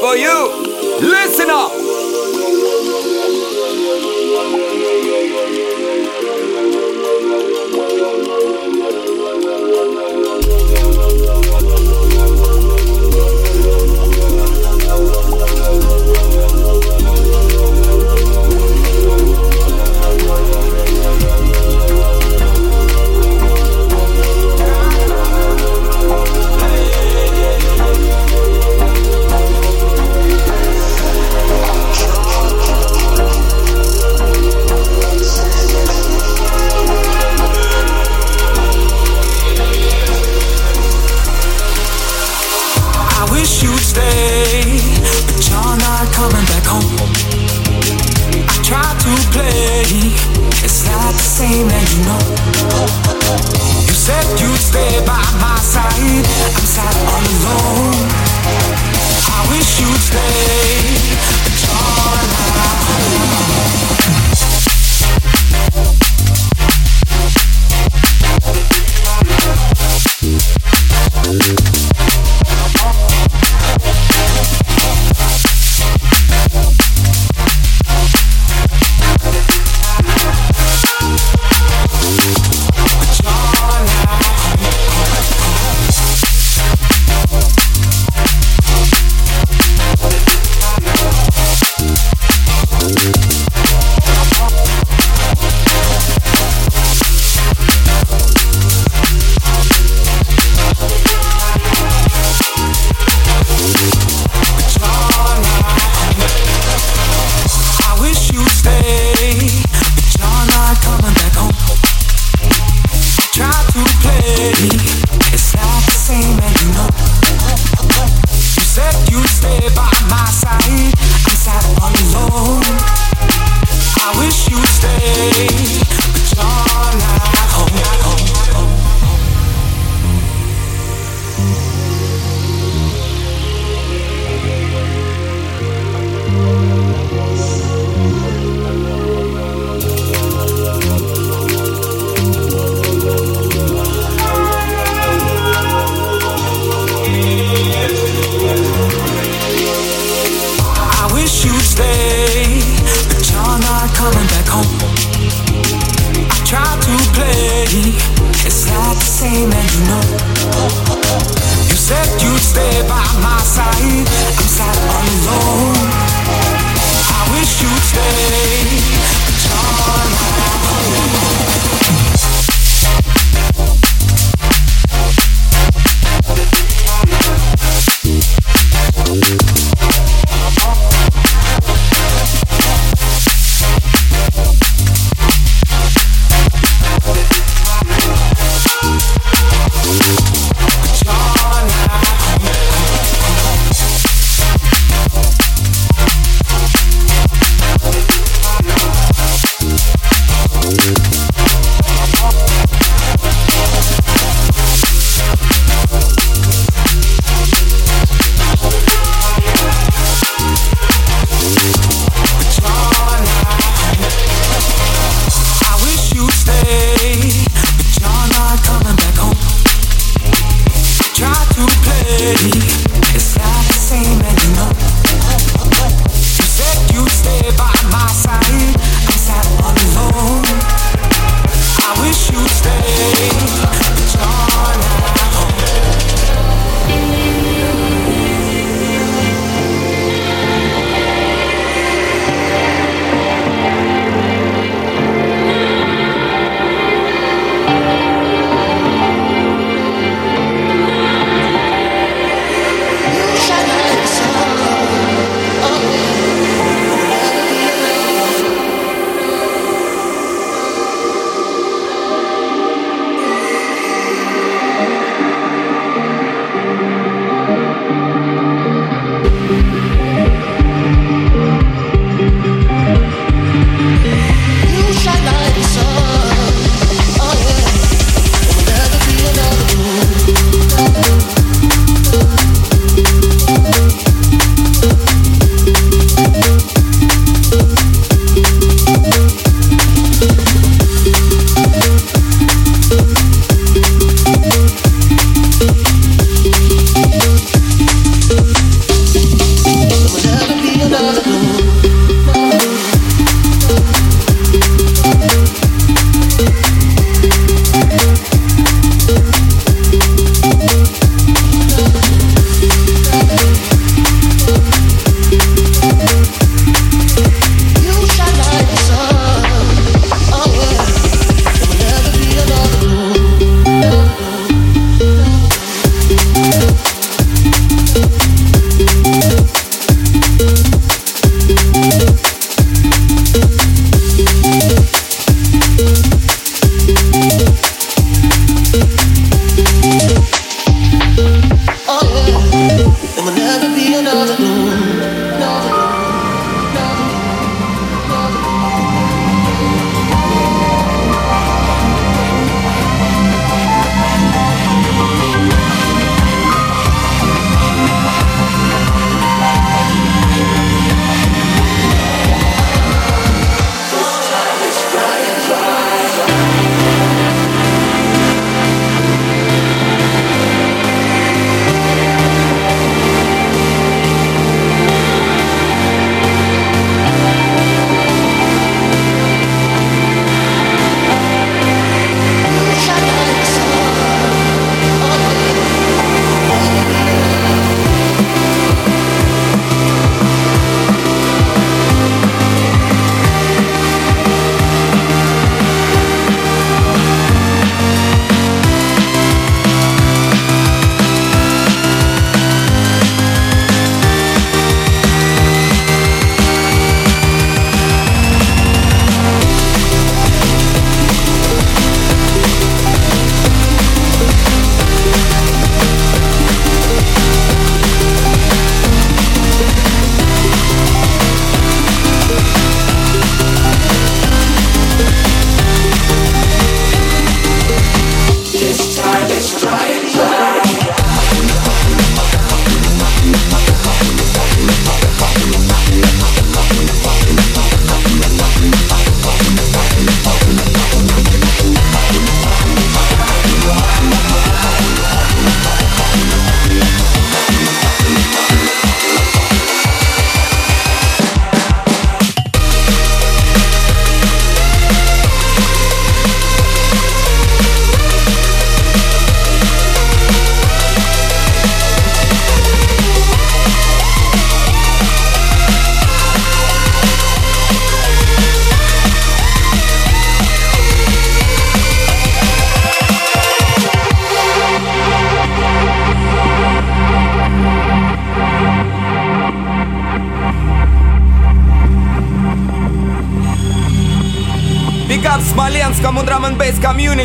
for you. Listen up.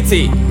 Bass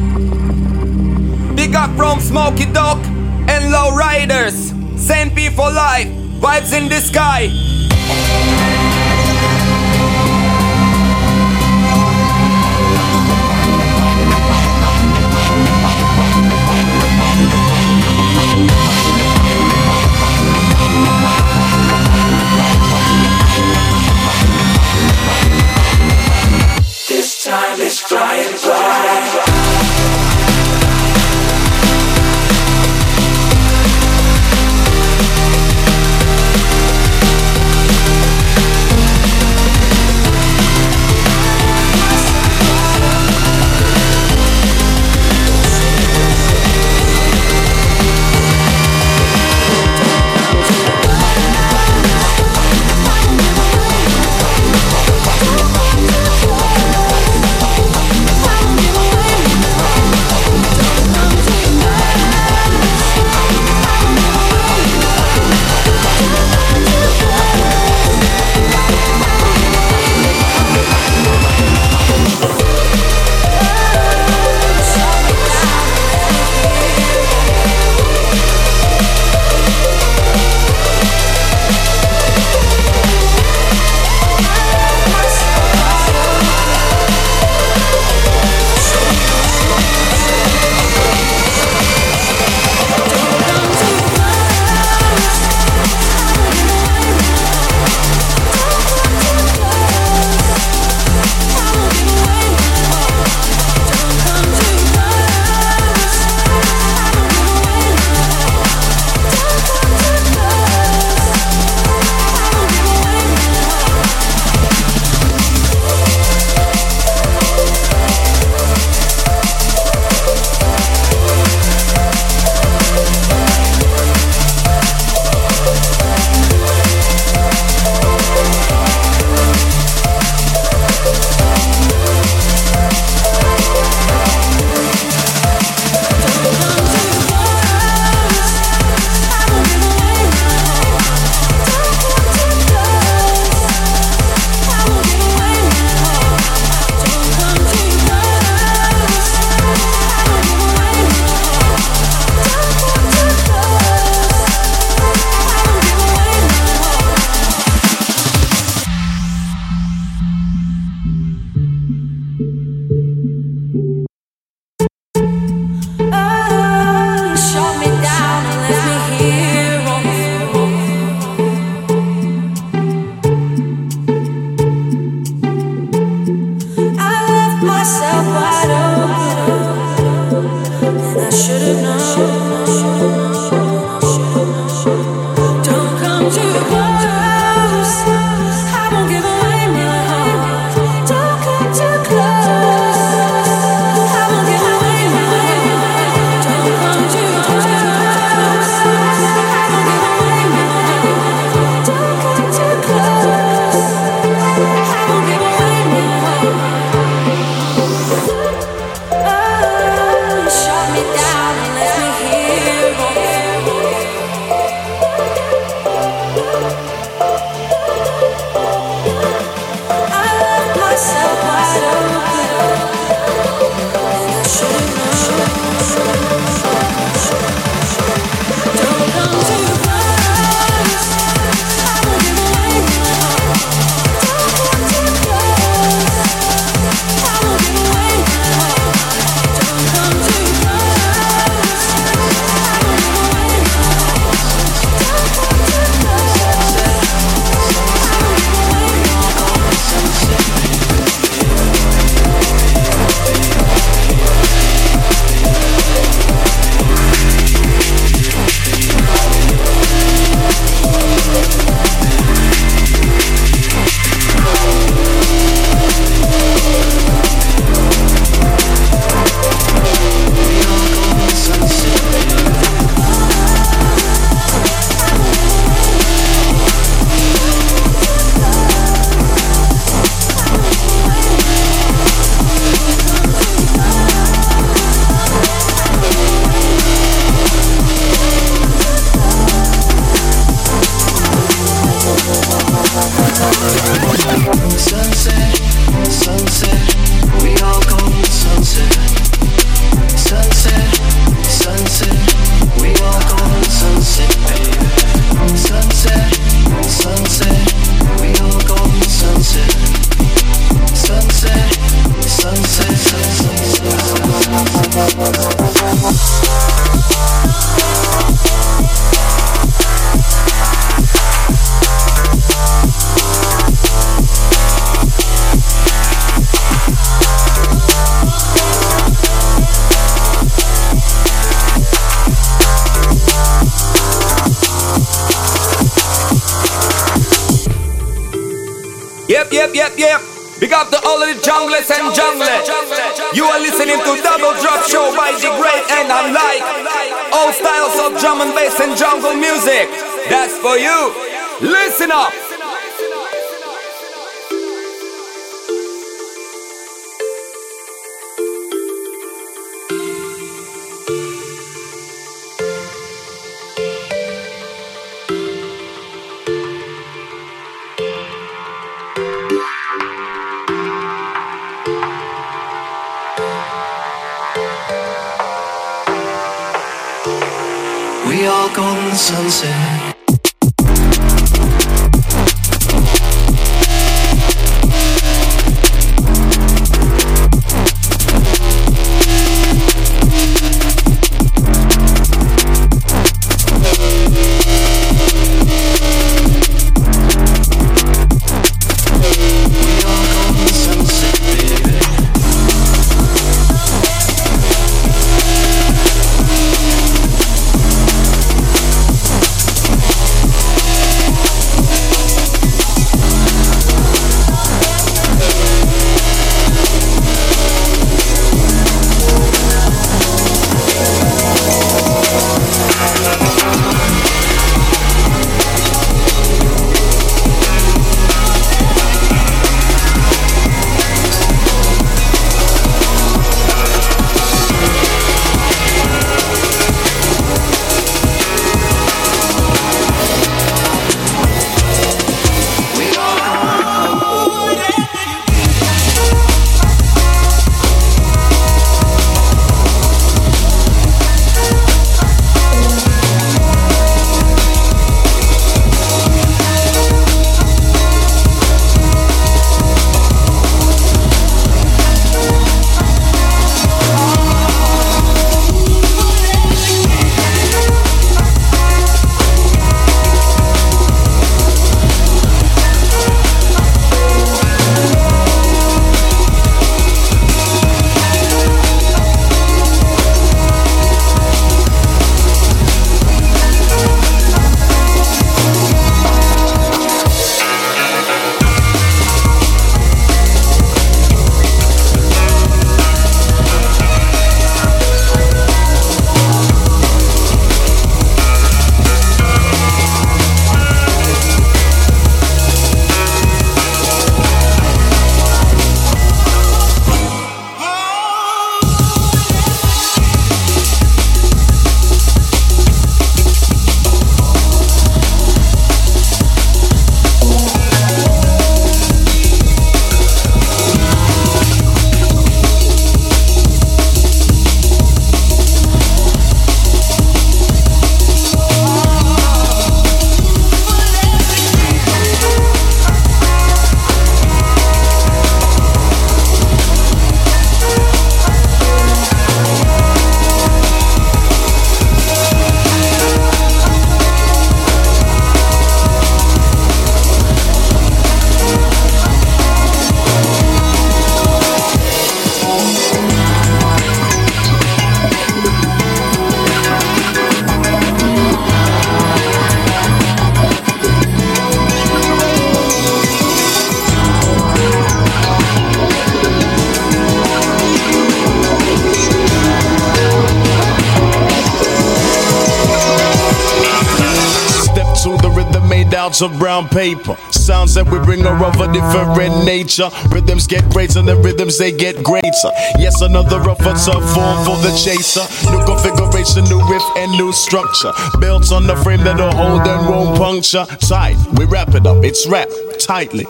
paper. Sounds that we bring are of a different nature. Rhythms get greater, the rhythms they get greater. Yes, another rougher tough form for the chaser. New configuration, new riff, and new structure. Built on the frame that'll hold and won't puncture. Tight, we wrap it up, it's wrapped tightly.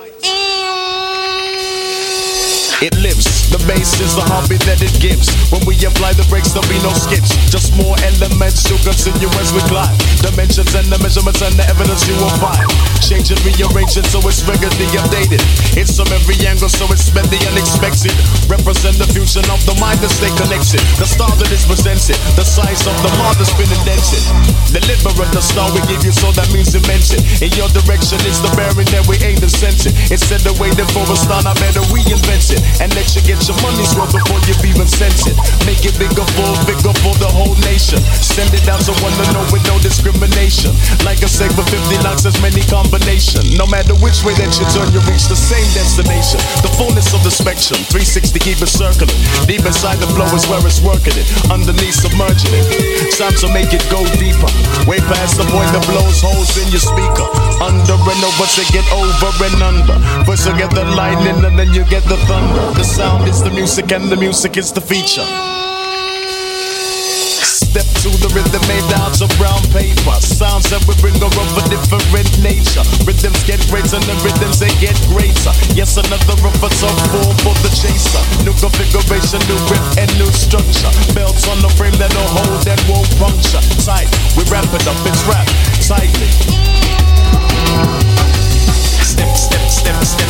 It lives. Bass is the heartbeat that it gives. When we apply the brakes, there'll be no skips. Just more elements to continue as we climb. Dimensions and the measurements and the evidence you will find. Rearrange it so it's regularly updated. It's from every angle, so it's expect the unexpected. Represent the fusion of the mind and stay connected. The star that is presented, the size of the heart that's been indented. Deliberate the star we give you, so that means dimension. In your direction, it's the bearing that we aim to sense it. Instead of waiting for a start, I better reinvent it. And let you get your money's worth before you even sense it. Make it bigger for, bigger for the whole nation. Send it out to one to know with no discrimination. Like I said, for 50 locks, there's many combinations. No matter which way that you turn, you reach the same destination. The fullness of the spectrum, 360 keep it circling. Deep inside the flow is where it's working it. Underneath submerging it. Time to make it go deeper. Way past the point that blows holes in your speaker. Under and over to get over and under. First you get the lightning and then you get the thunder. The sound is the music and the music is the feature. Step to the rhythm made out of brown paper. Sounds that we bring are of a different nature. Rhythms get greater and the rhythms they get greater. Yes, another of a top form for the chaser. New configuration, new grip and new structure. Belts on the frame that'll hold and won't puncture. Tight, we wrap it up, it's wrapped tightly. Step, step, step, step,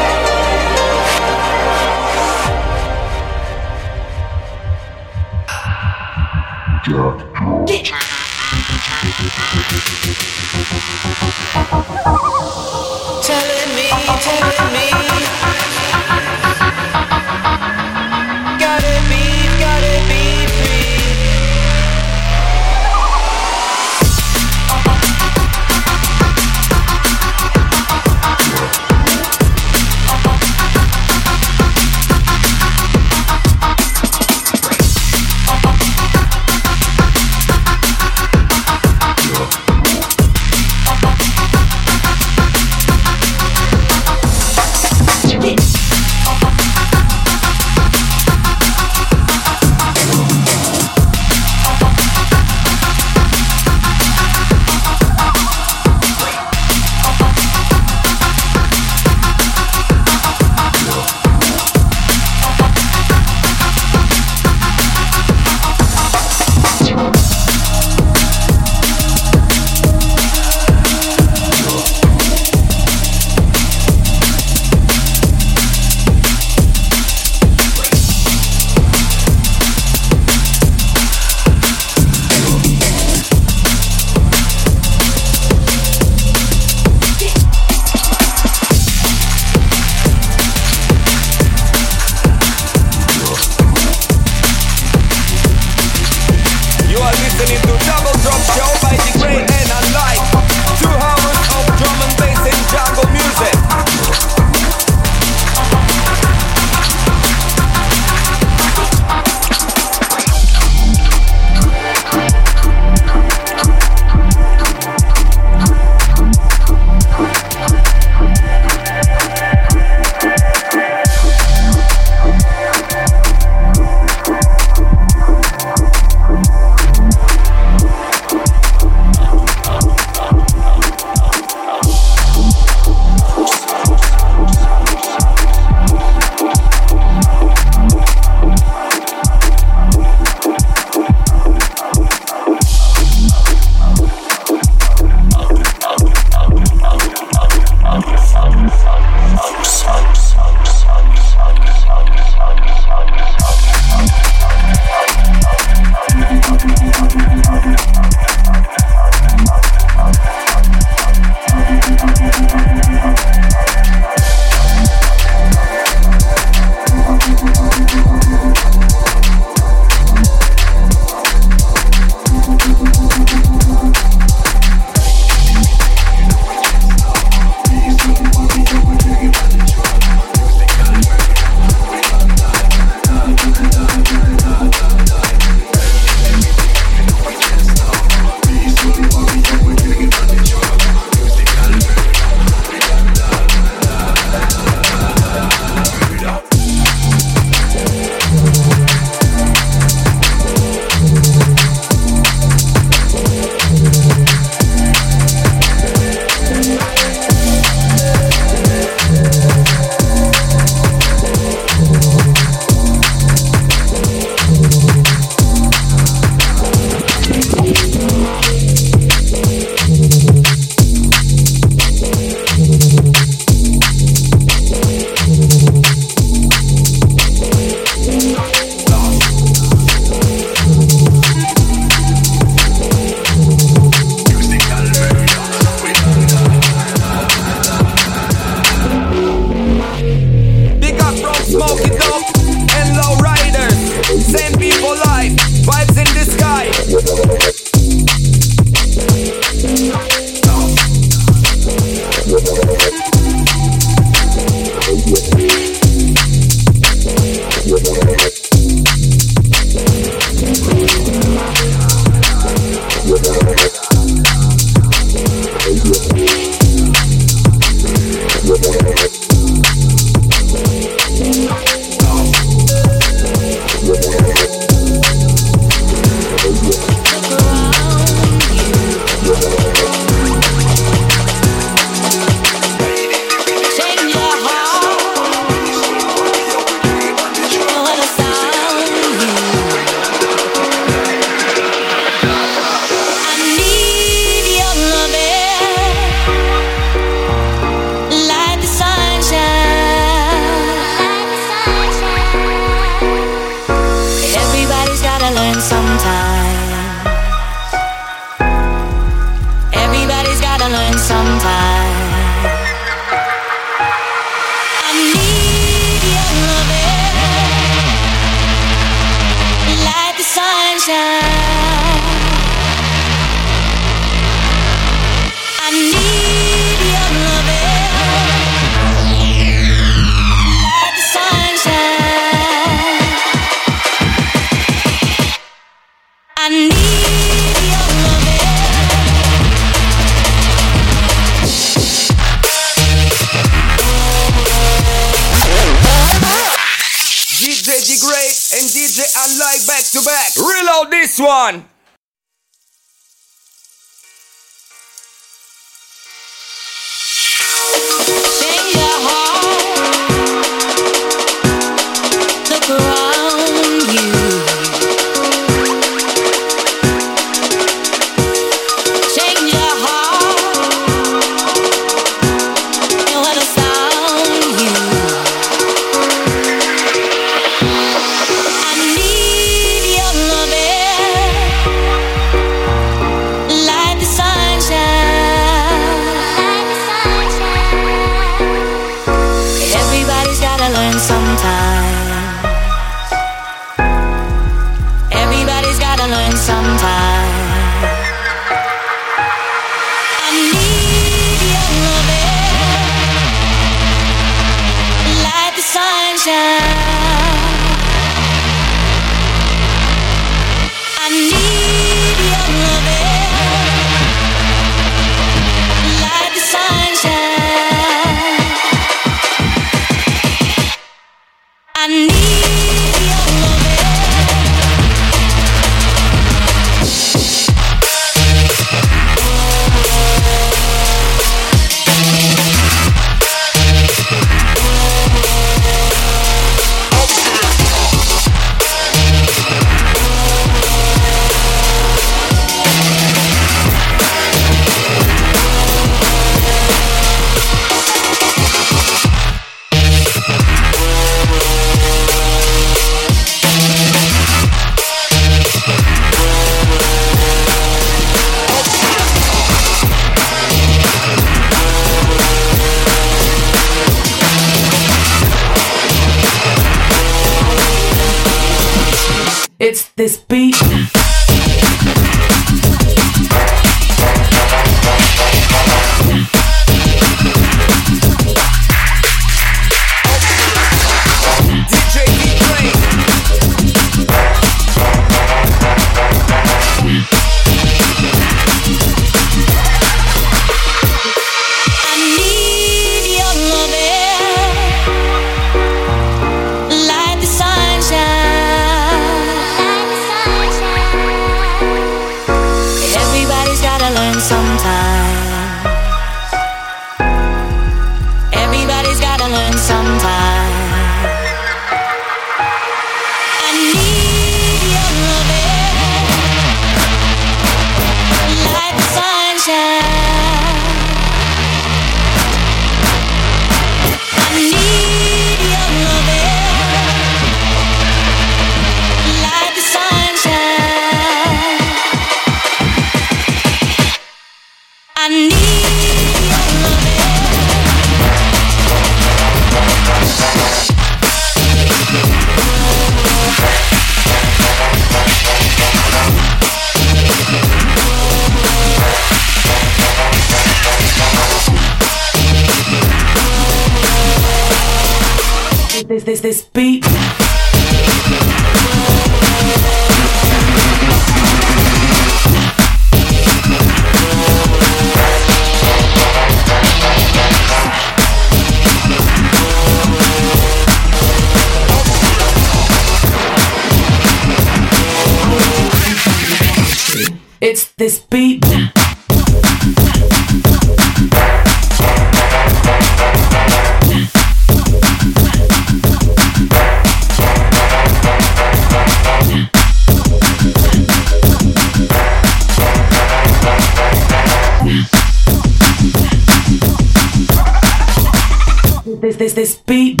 This this this beat.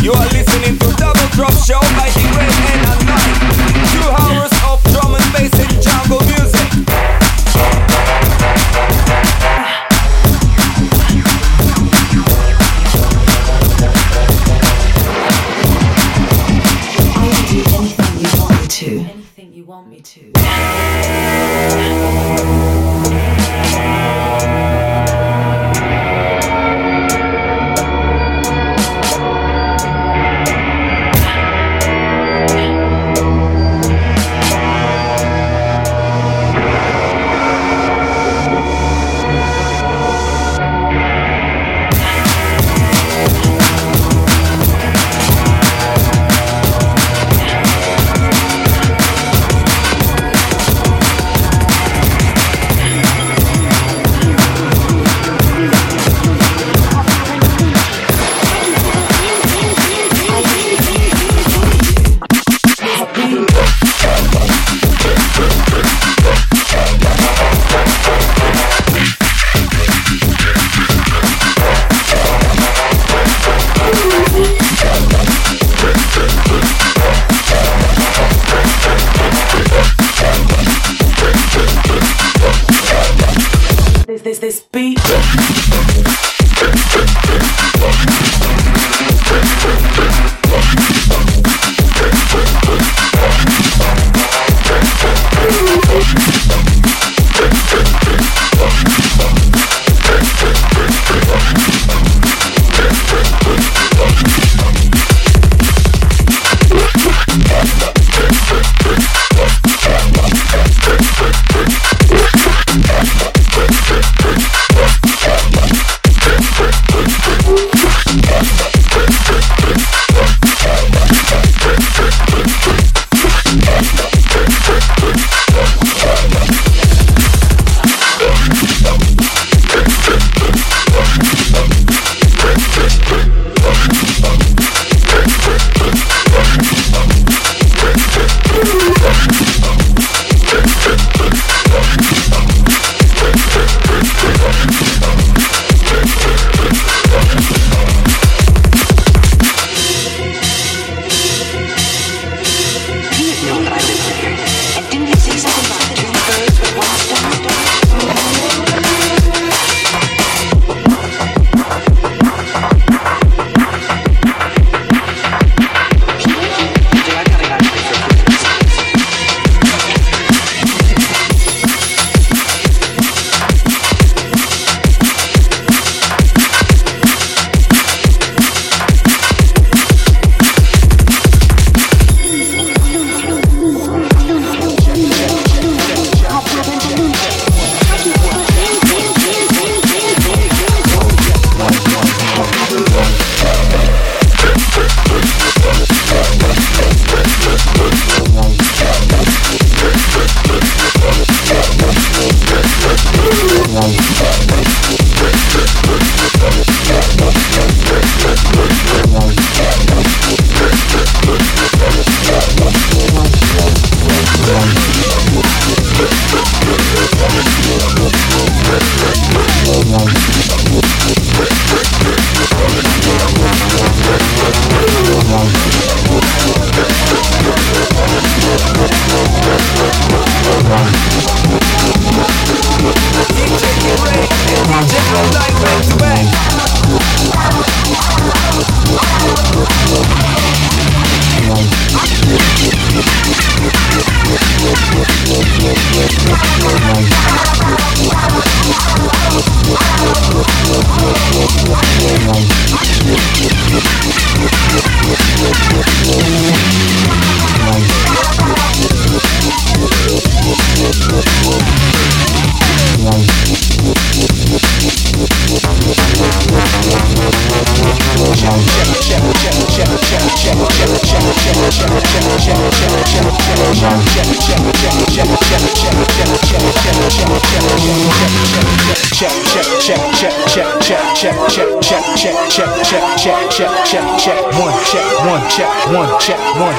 You are listening to Double Drop Show by the great and unlike. Two hours of drum and bass and jungle music.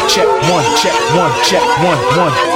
check one, check one, check one, one.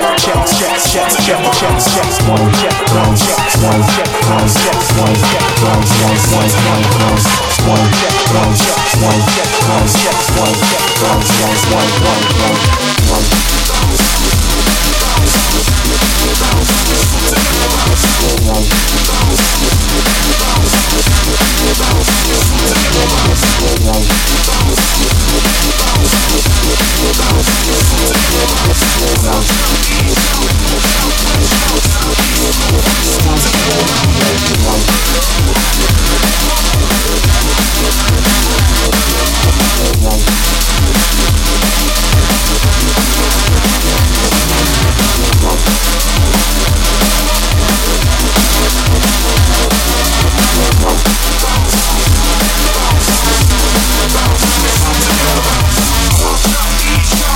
check, check, check, check, check, check, check, one check, one check, one check, one check, one check, one check, one check, one check, one check, one check, one check, one check, one check, one one one one. Something Eu não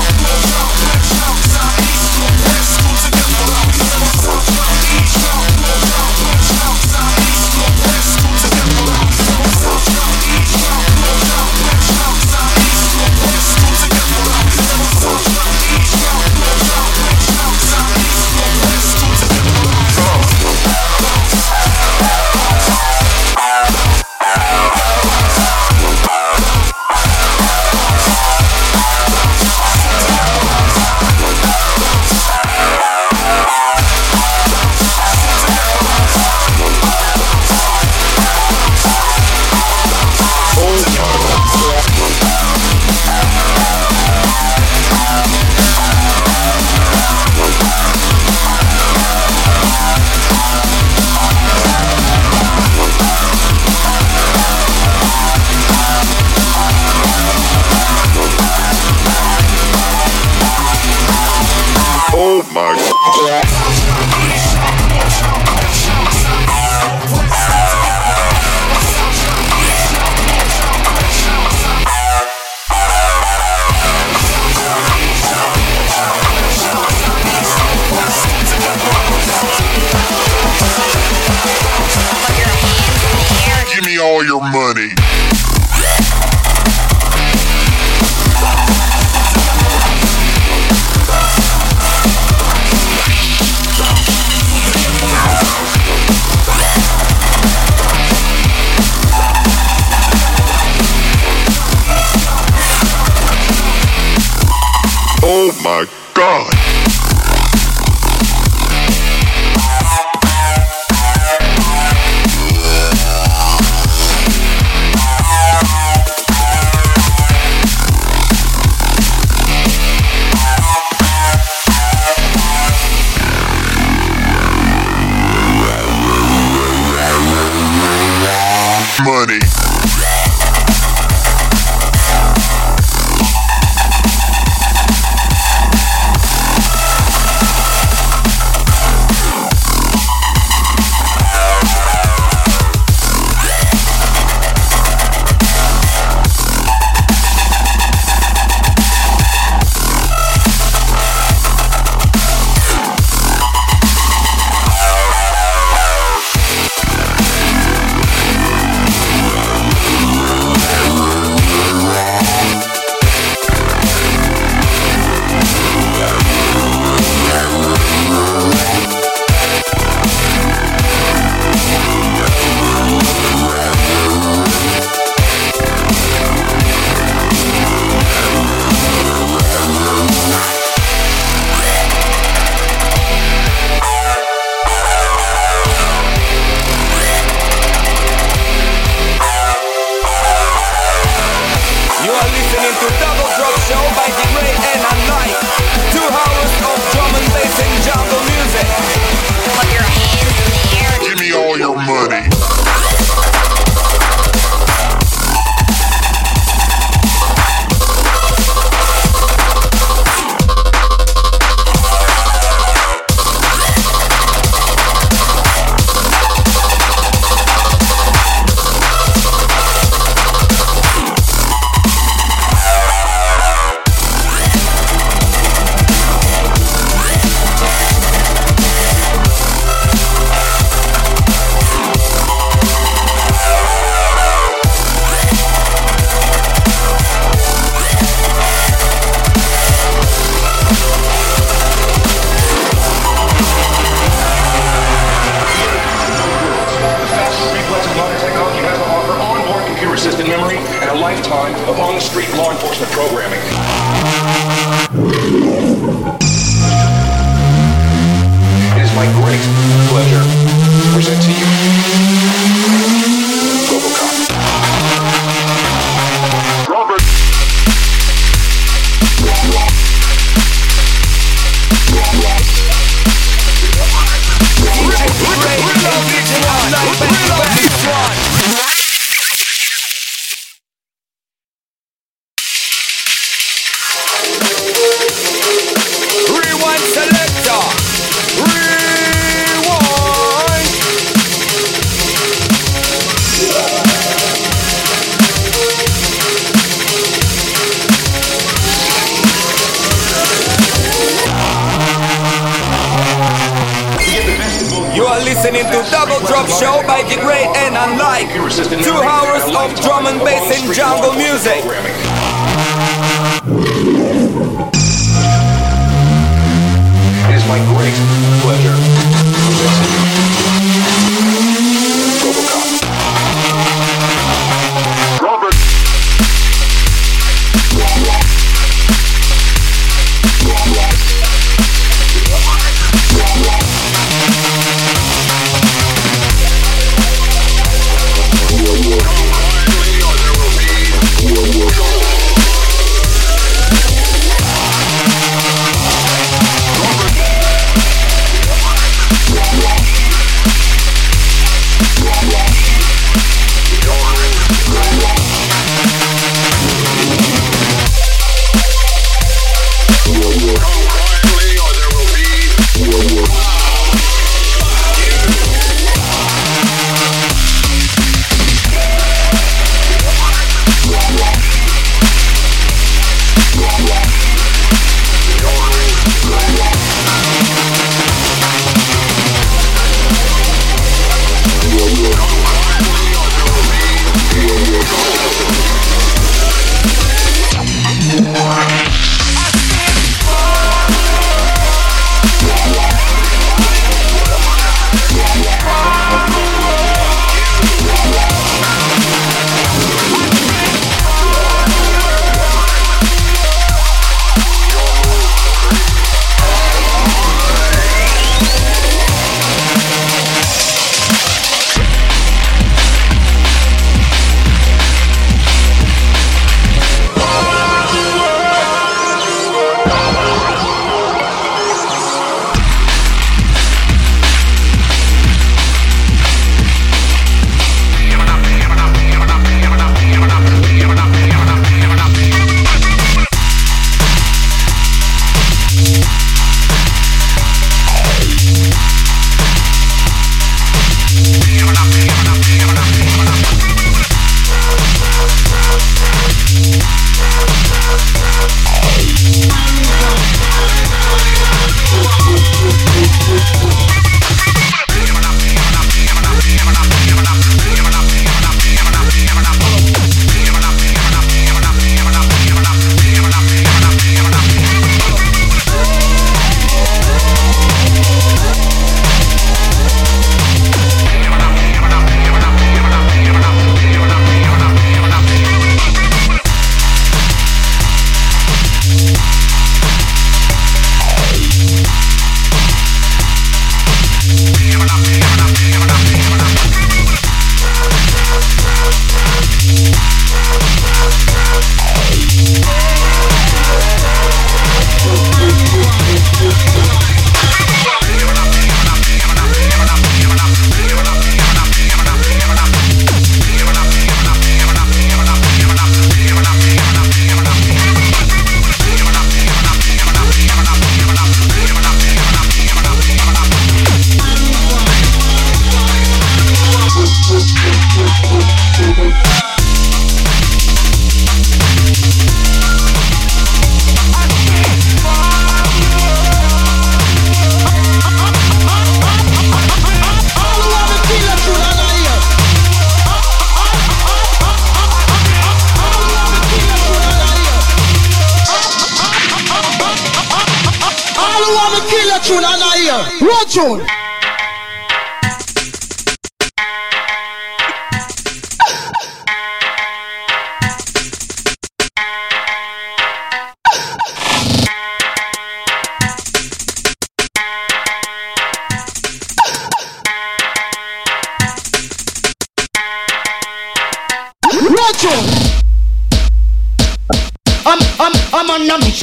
money.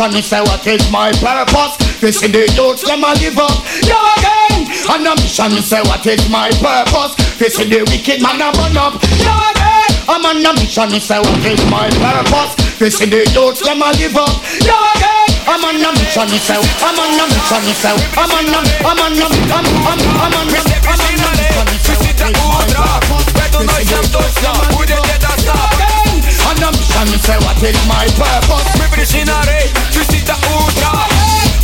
On a mission, me say what is my purpose This is the youths, them a give up Yo again I'm On a mission, me say what is my purpose This is the wicked man a run up Yo again I'm on a mission, me say what is my purpose This is the youths, them a give up Yo again I'm on a mission, me say I'm on a mission, me say I'm on a, I'm on a, I'm, I'm, I'm on a, I'm on a mission, me say what is my purpose This is the youths, them a give up on a mission Say what is my purpose? Me visionary Twisted the ultra.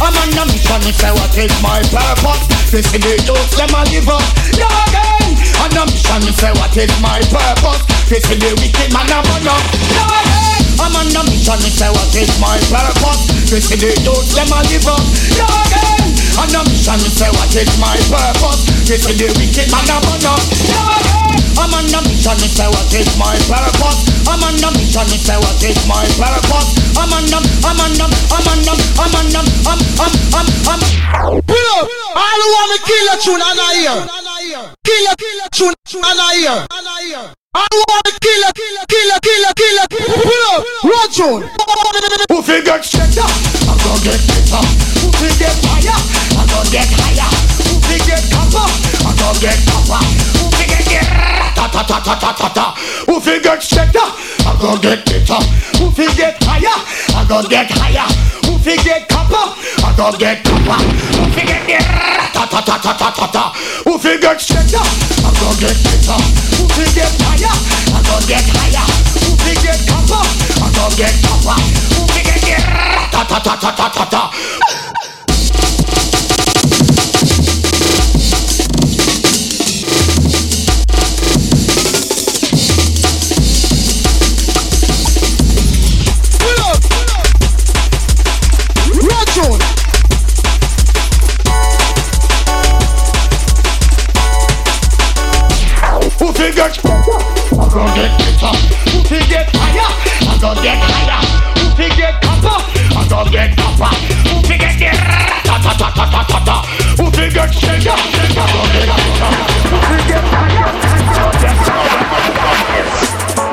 I'm on a mission Say what is my purpose? This is the youth Them a live up. No again On a mission Say what is my purpose? This is the wicked man a burn up. No again I'm on a mission Say what is my purpose? This is the youth Them a live up. No again On a mission Say what is my purpose? This is the wicked man a burn up. No again I'm on the mission to say what is my purpose I'm on the mission to say what is my purpose I'm on them, I'm on them, I'm on them, I'm on them, I'm, I'm, I'm, I'm. Pull up! I don't want to kill a tune and I hear. Kill a kill a tune and I hear. I want to kill a kill a kill a kill a kill a pull up! Run tune. Who fi get straighter? I go get better. Who fi get higher? I go get higher. Fi get copper? I go get copper. Who get get ta ta ta ta ta ta ta? Who get straighter? I go get better. Who get higher? I go get higher. Who get copper? I go get copper. Who get get ta ta ta ta ta ta ta? Who get straighter? I go get better. Who get higher? I go get higher. Who get copper? I go get copper. Who get get ta ta ta ta ta ta ta?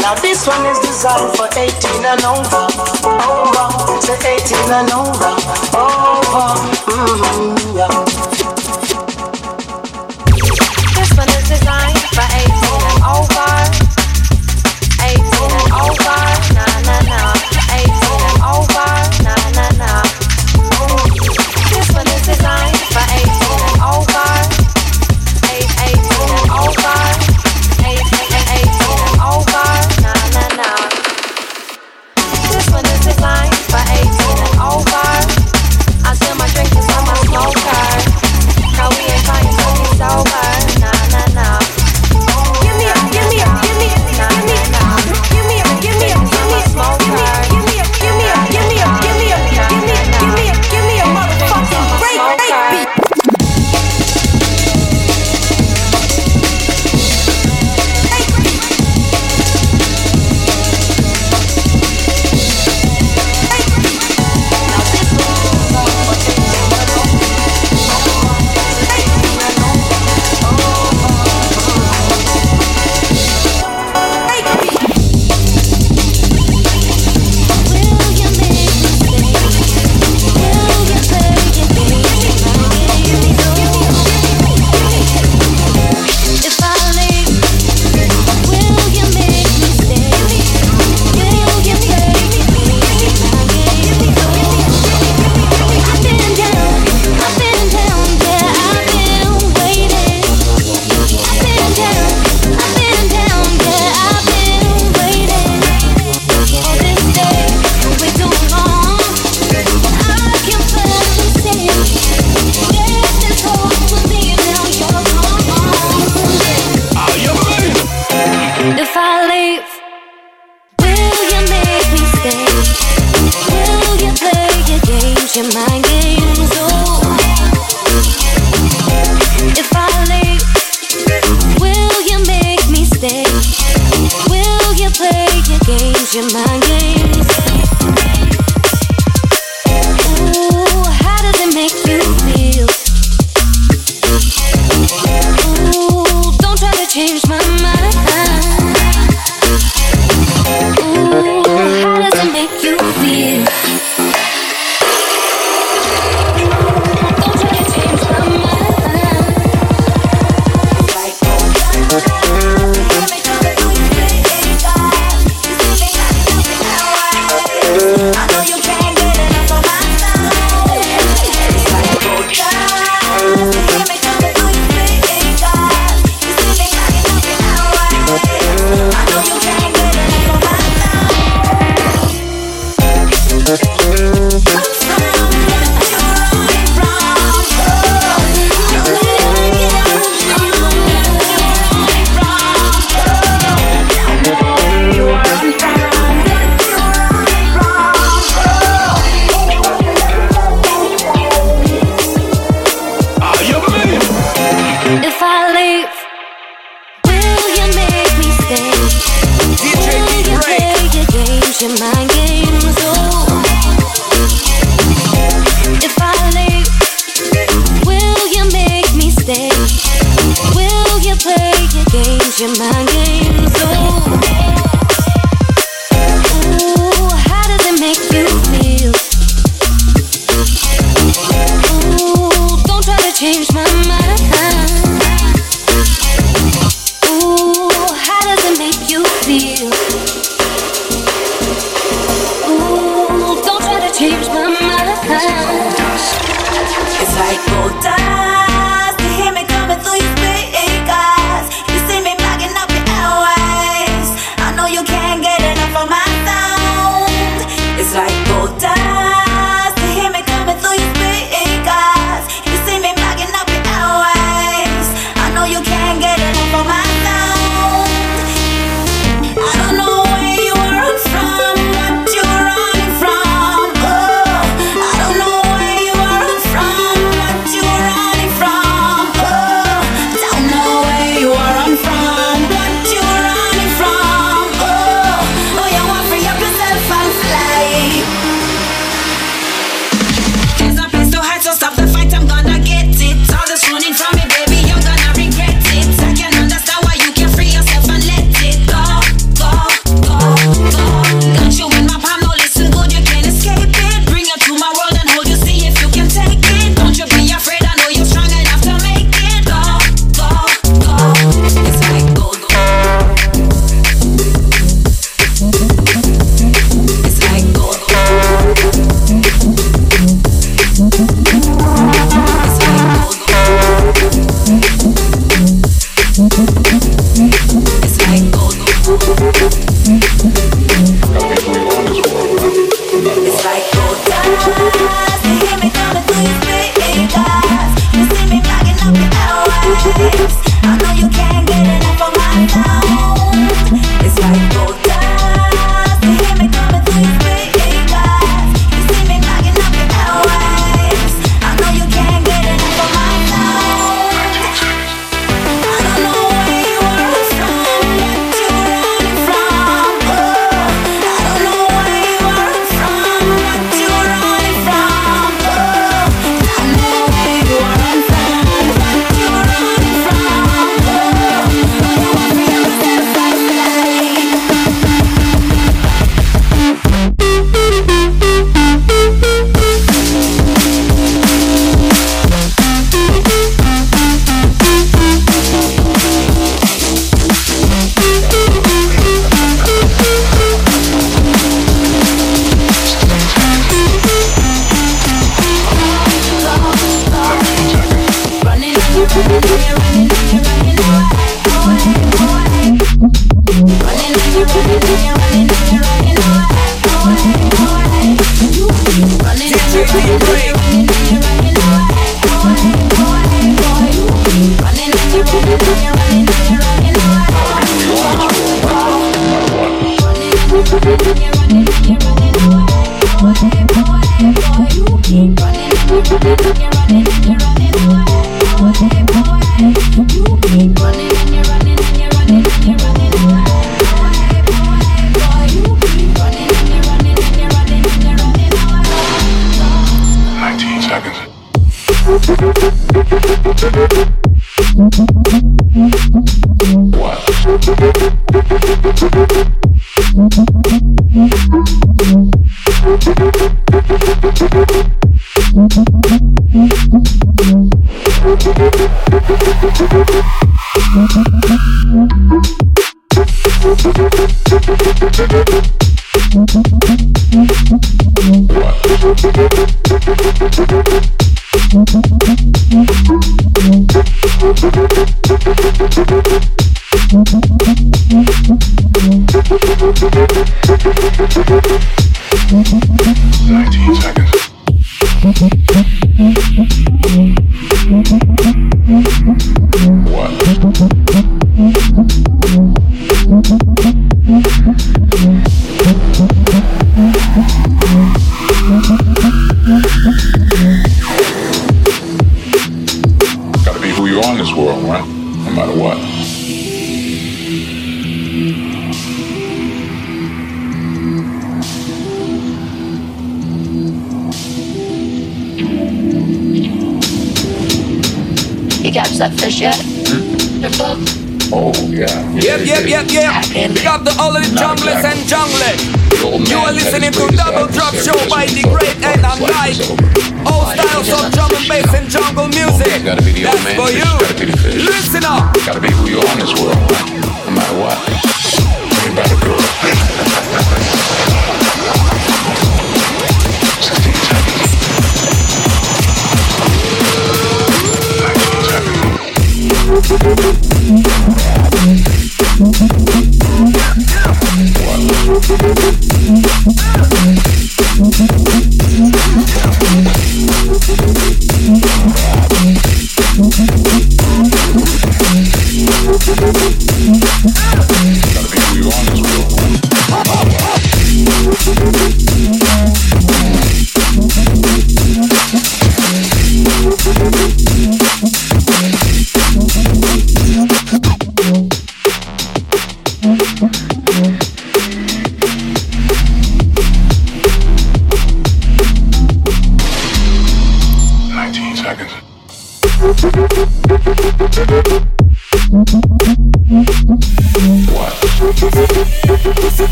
Now this one is designed for 18 and over. Over. Say 18 and over. Over. Mm-hmm,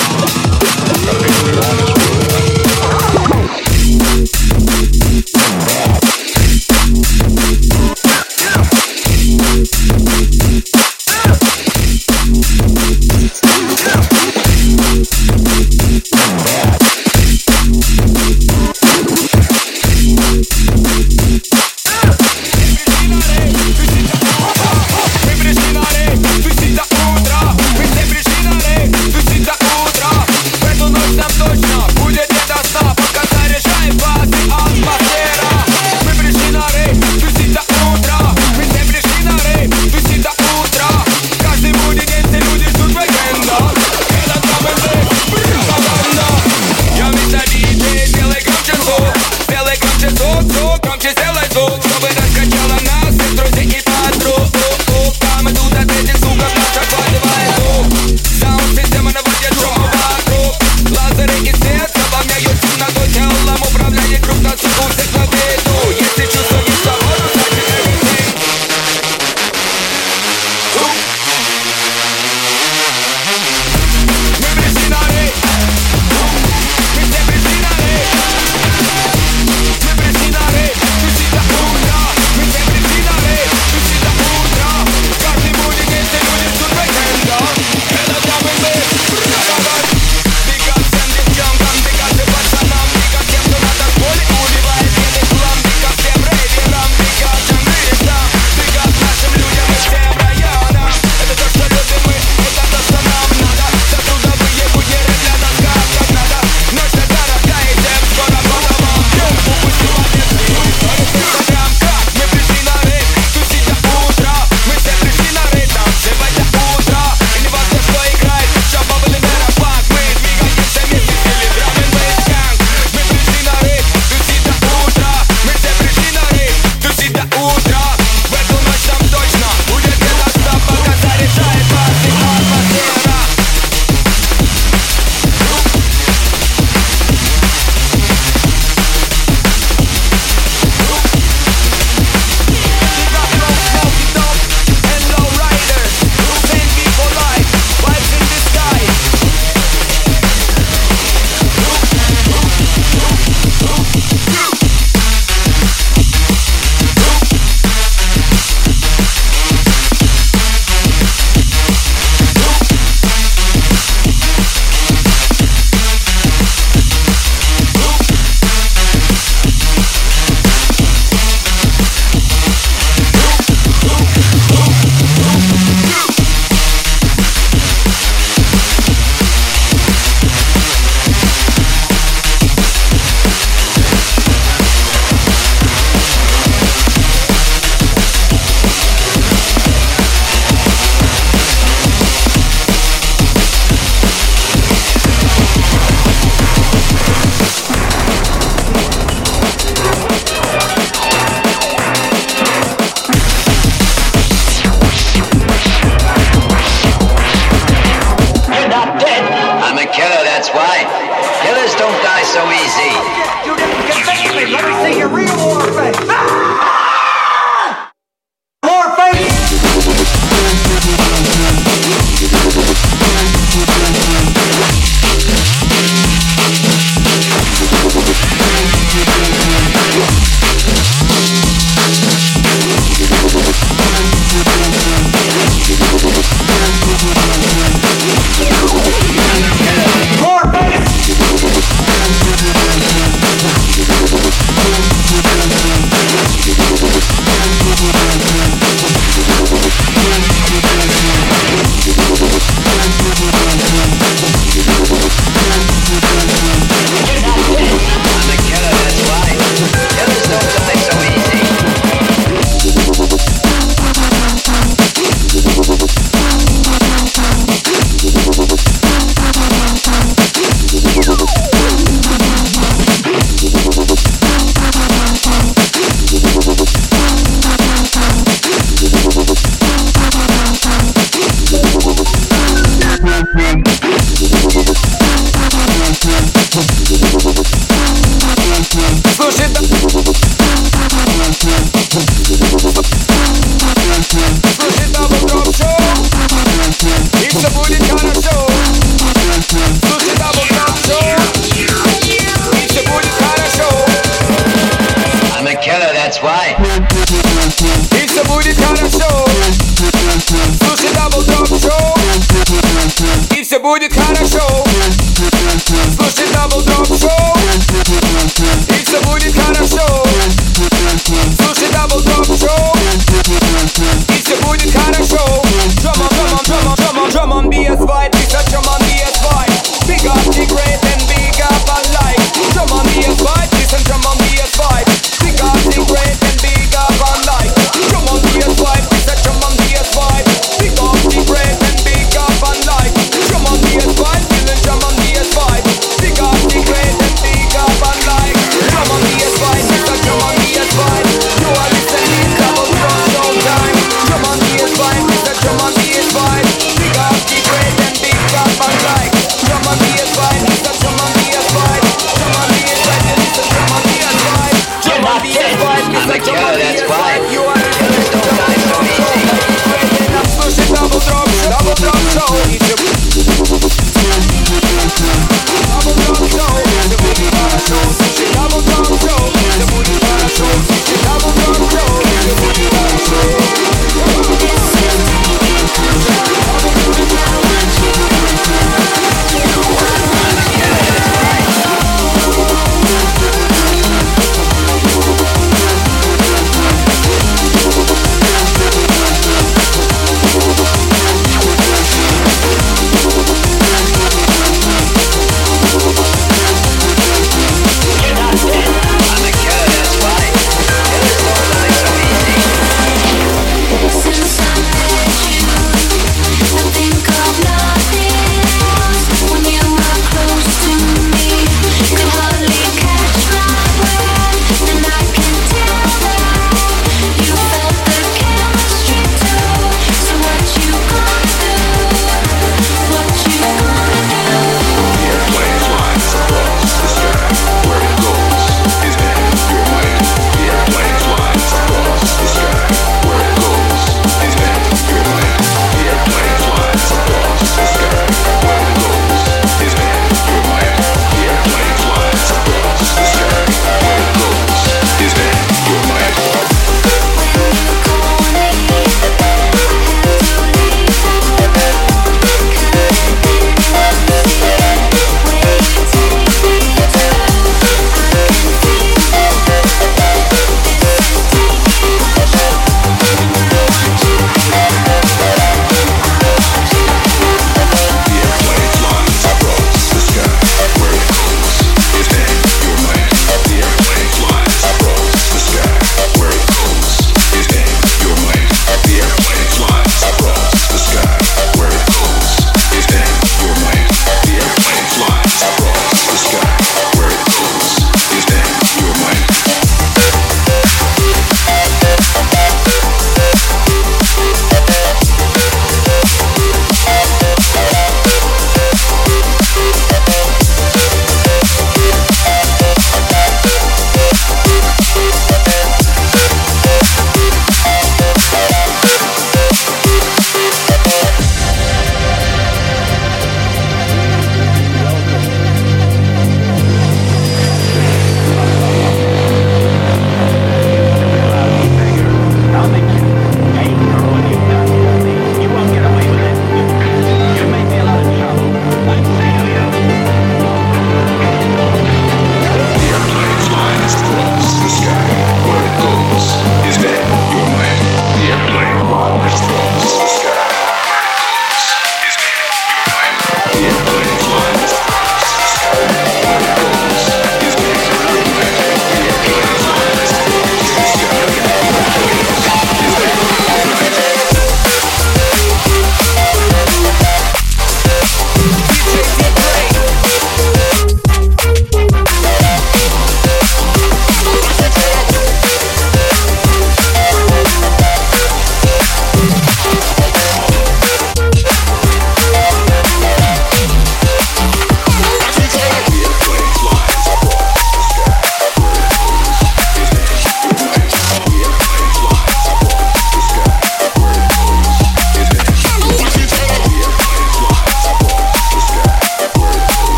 Gotta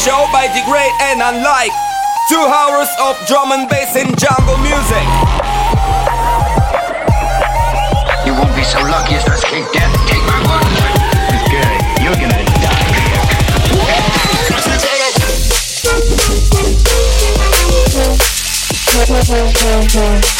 show by the great and unlike. Two hours of drum and bass in jungle music. You won't be so lucky as to king death. Take my word. You're gonna die.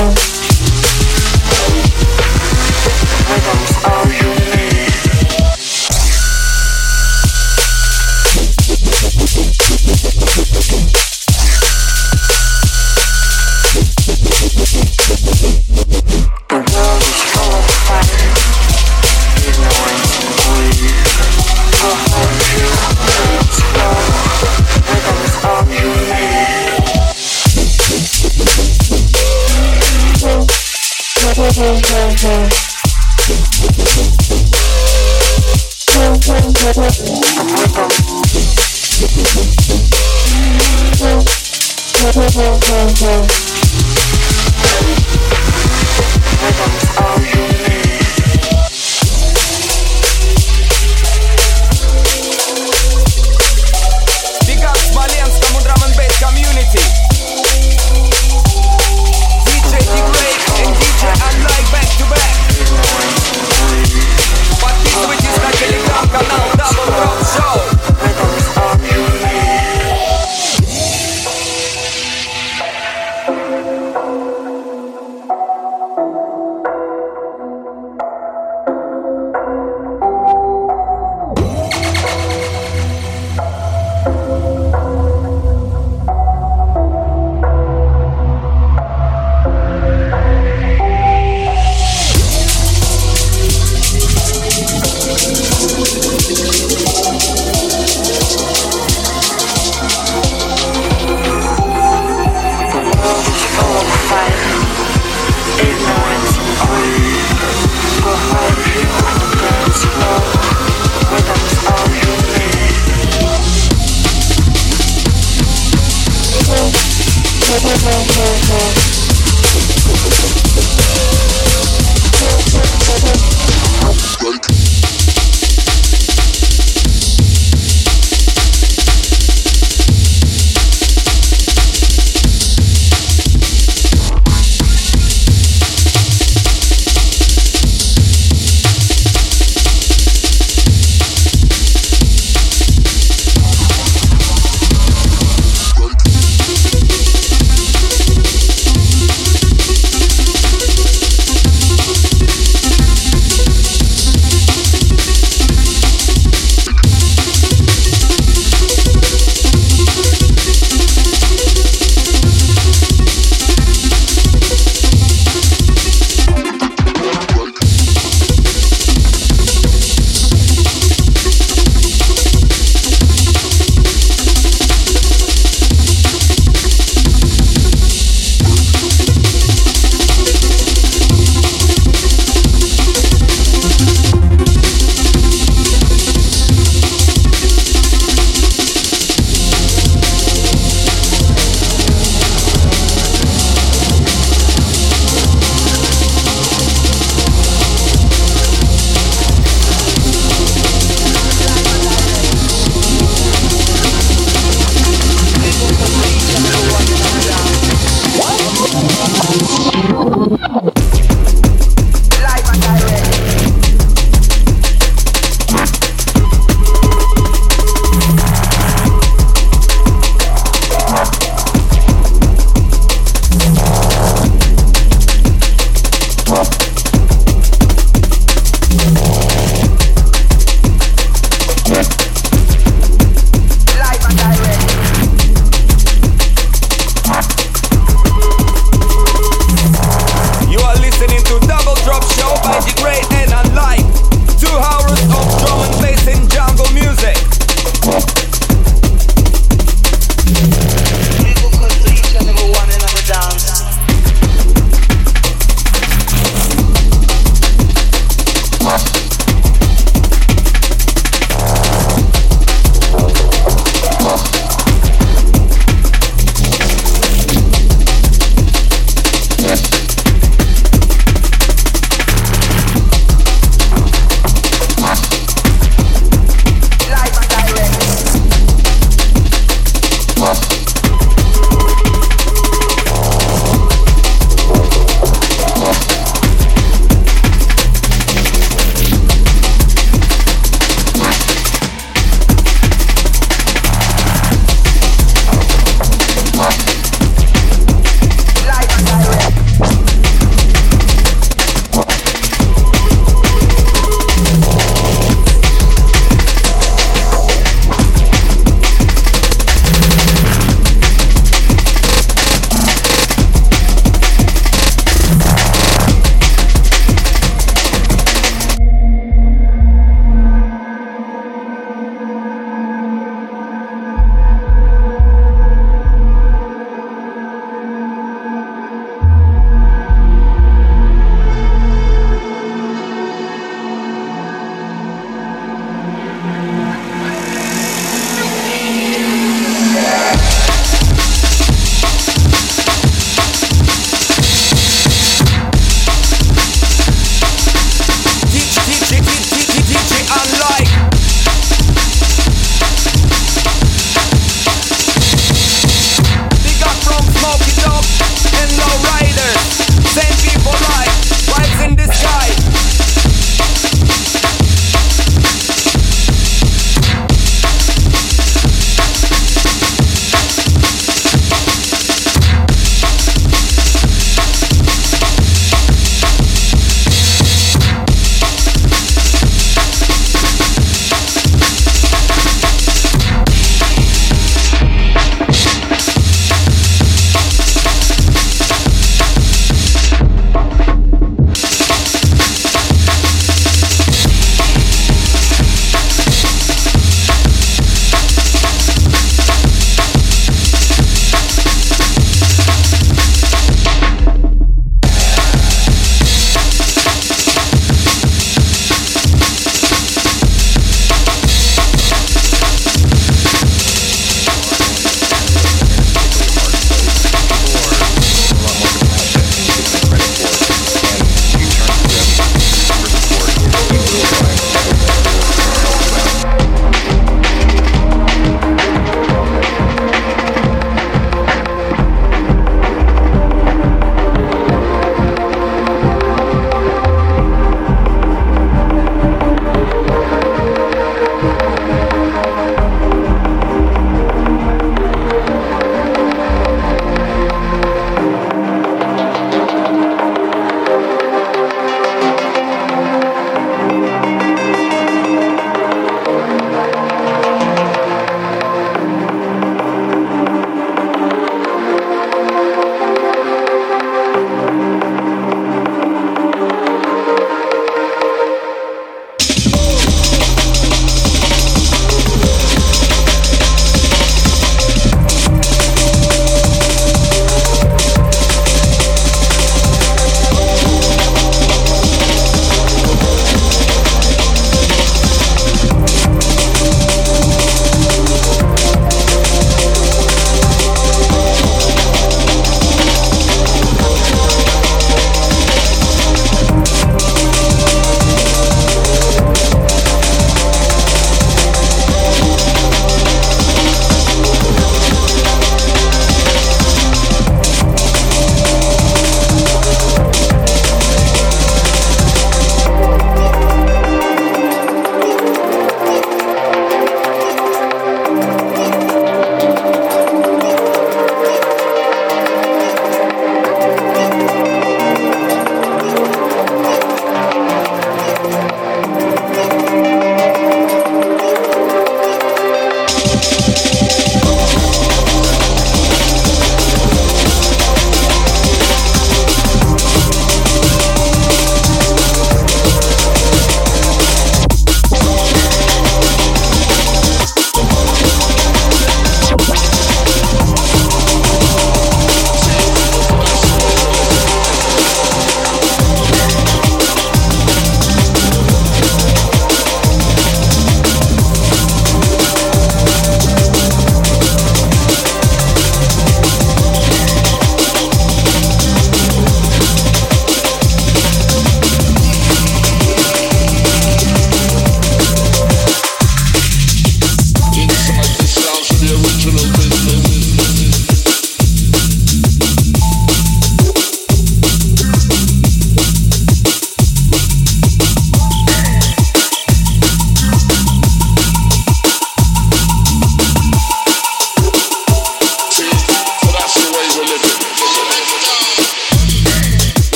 love.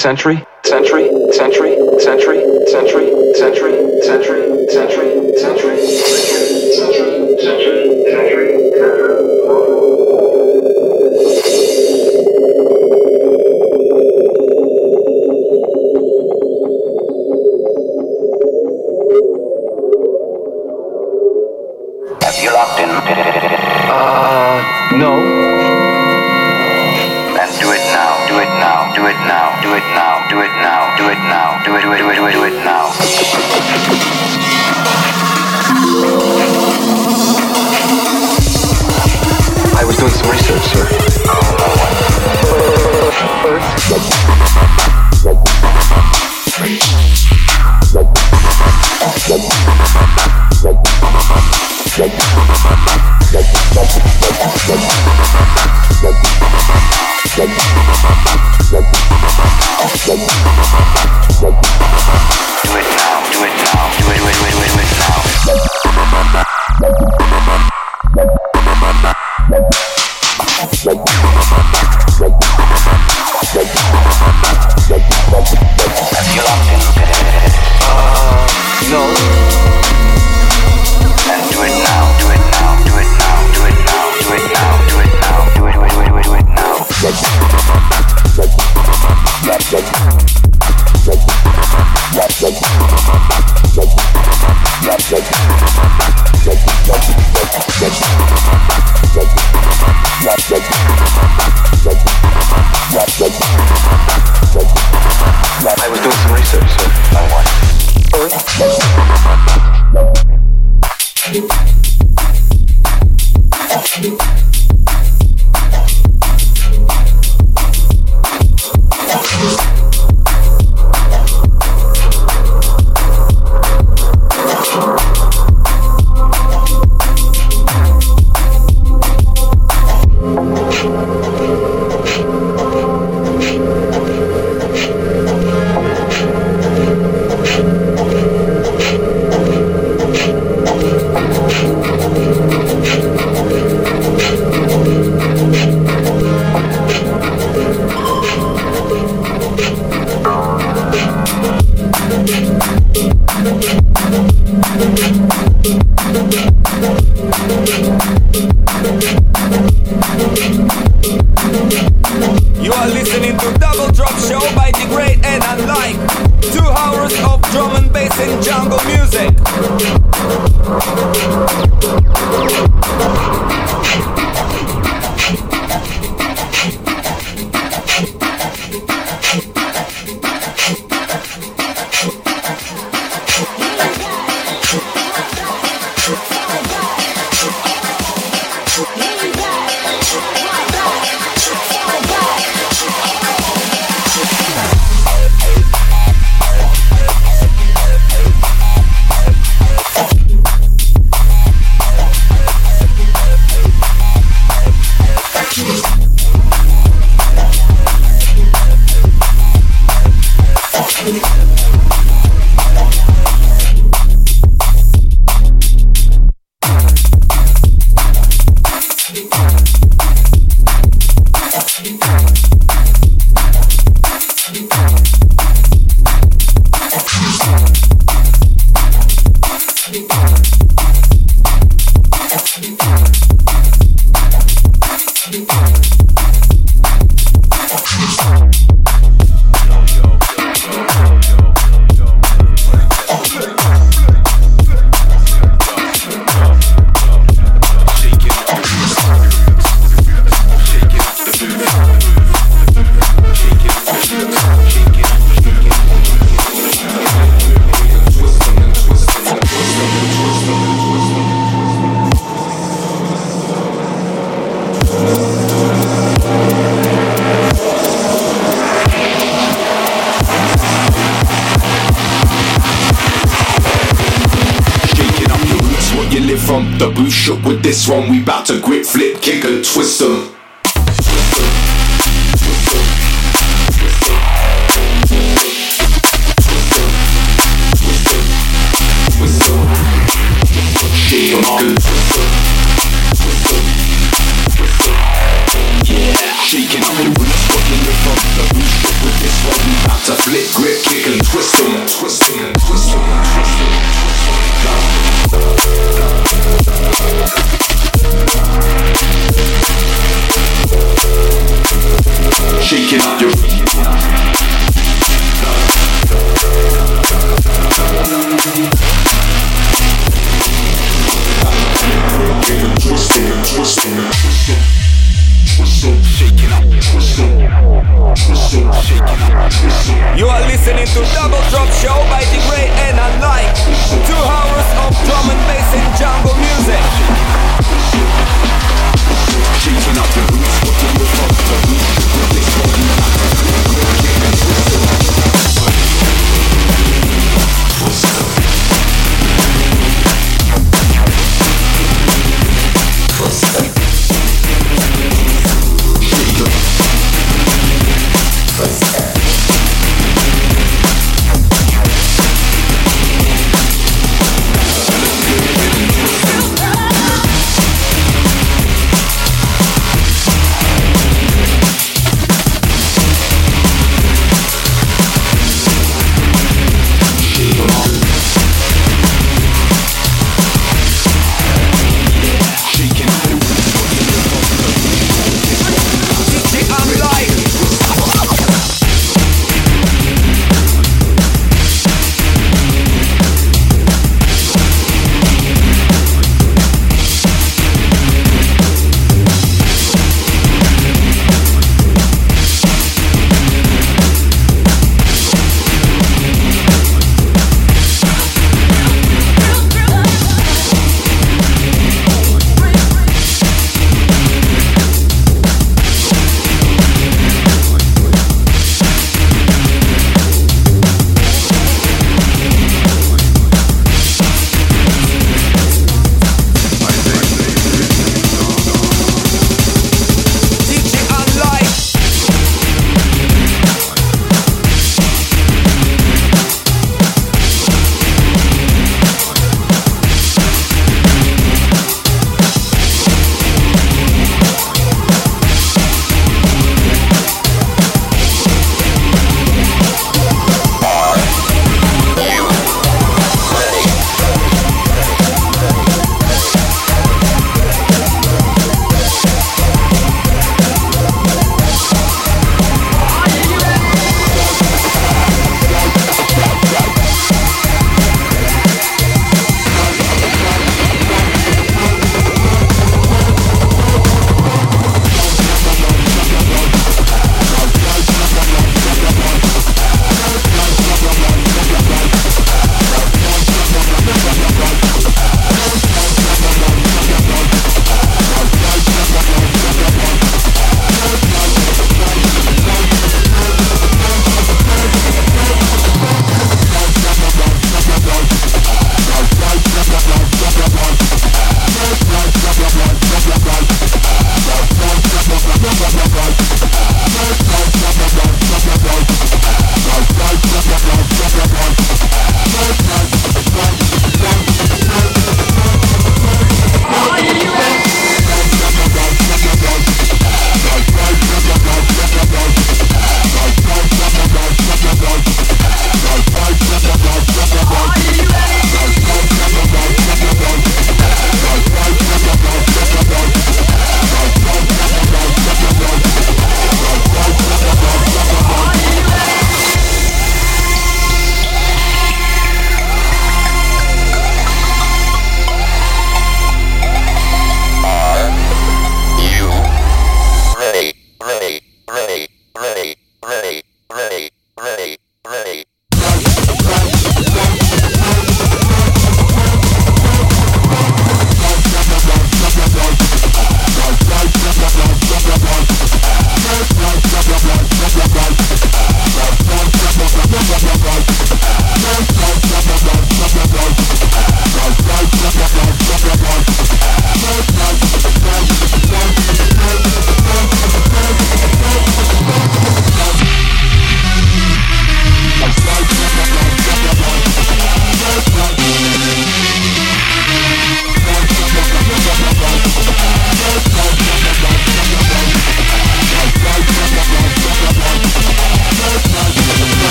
Century?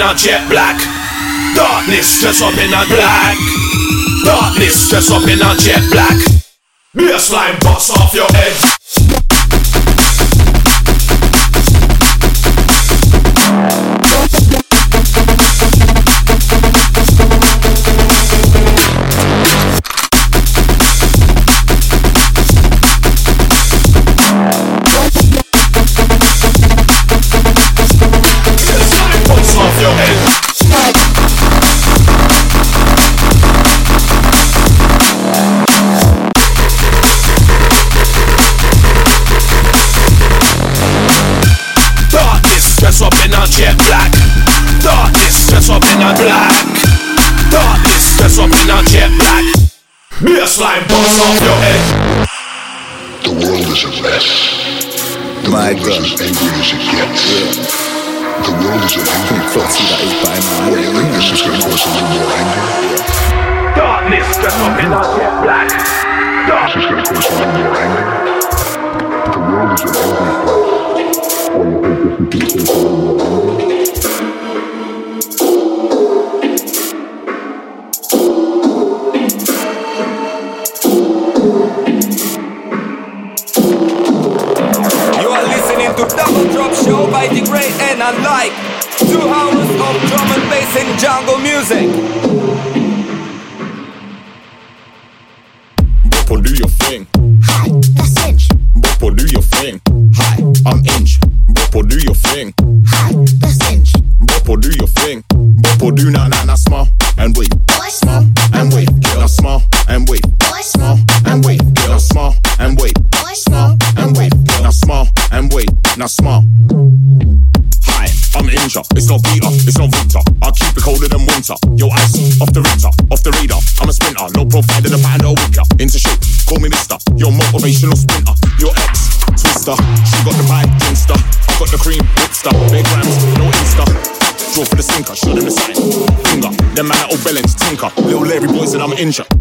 in jet black. Darkness dress up in a black. Darkness dress up in a jet black. Be a slime boss off your head. That's what men not yet black. This is gonna cause a little more anger. The world is an ugly place. When you pay different people. And I'm Inja.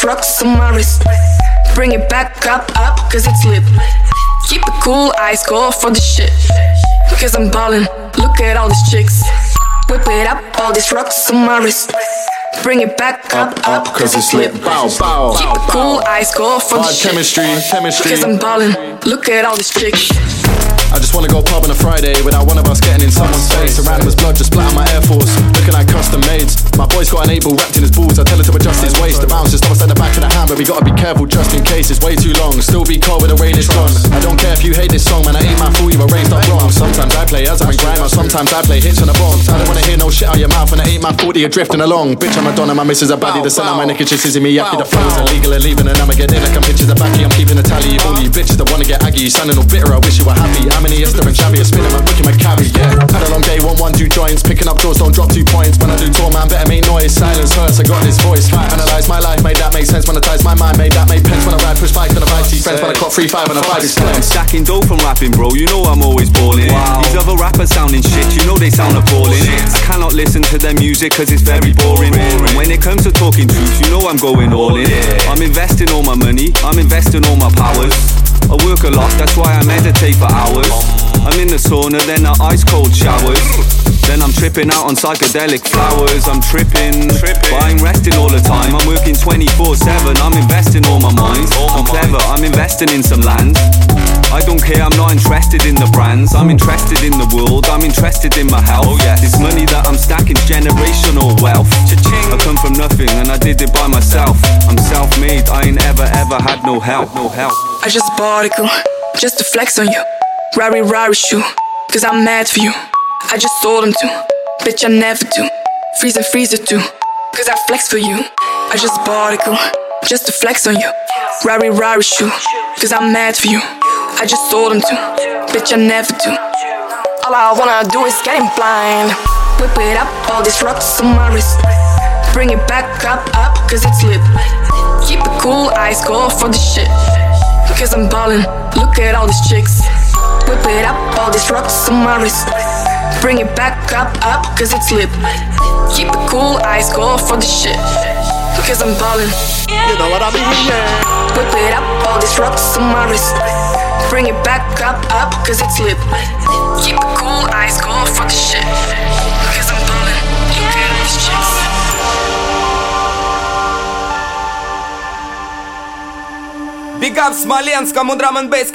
Up, rocks on my wrist. Bring it back up, up, cause it's lit. Keep it cool, ice cold for the shit. Cause I'm ballin', look at all these chicks. Whip it up, all these rocks on my wrist. Bring it back up, up, cause it's lit. Bow, bow. Keep it cool, ice cold for the shit. chemistry, chemistry. Cause I'm ballin', look at all these chicks. I just wanna go pub on a Friday without one of us getting in someone's face. A random's blood just splat on my Air Force, looking like custom maids. My boy's got an able wrapped in his balls. I tell her to adjust his waist. The bounce just almost at the back of the hand, but we gotta be careful just in case it's way too long. Still be cold when the rain is gone. I don't care if you hate this song, man. I ain't my fool. You were raised up wrong. Sometimes I play as I'm in grime, sometimes I play hits on the box. I don't wanna hear no shit out your mouth, and I ain't my fault that you're drifting along. Bitch, I'm a don and my missus a baddie. The sun on my neck is just sissing me yucky. The flowers illegal and leaving, and I'ma get in like I'm pictures of backy. I'm keeping a tally. You all you bitches that wanna get aggy. You sounding all bitter. I wish you were happy. How many Esther and are spinning my booking my carry? Yeah. Had a long day, want joints. Picking up drawers, don't drop two points. When I do tour, man, better make noise. Silence hurts. I got this voice. Analyze my life, made that make sense. Monetize my mind, made that make pence. When I ride, push bike, when I ride, see friends. When I caught free five, and I vibe is I'm stacking dough from rapping, bro. You know I'm always balling. These other rappers sounding shit, you know they sound appalling. I cannot listen to their music cause it's very boring. And when it comes to talking truth, you know I'm going all in. I'm investing all my money, I'm investing all my powers. I work a lot, that's why I meditate for hours. I'm in the sauna, then the ice cold showers. Then I'm tripping out on psychedelic flowers. I'm tripping, but I'm resting all the time. I'm working 24 7. I'm investing all my mind. I'm clever, I'm investing in some land. I don't care, I'm not interested in the brands. I'm interested in the world, I'm interested in my health. This money that I'm stacking's generational wealth. Cha-ching. I come from nothing and I did it by myself. I'm self made, I ain't ever ever had no help. No help. I just bought a girl, just to flex on you. Rari Rari shoe, cause I'm mad for you. I just sold them too, bitch, I never do. Freezer, freezer too, cause I flex for you. I just bought a girl, just to flex on you. Rari Rari shoe, cause I'm mad for you. I just told him to. bitch, I never do. All I wanna do is getting blind. Whip it up, all these rocks on my wrist. Bring it back up, up, cause it's lit. Keep it cool, ice cold for the shit. Cause I'm ballin', look at all these chicks. Whip it up, all these rocks on my wrist. Bring it back up, up, cause it's lit. Keep it cool, ice cold for the shit. Cause I'm ballin'. You know what I mean, yeah. Whip it up, all these rocks on my wrist. Bring it back up, up, cause it's lit. Keep it cool, ice cold for the shit. Cause I'm ballin'. Look at all these chicks. Big up Smolenskому drum and bass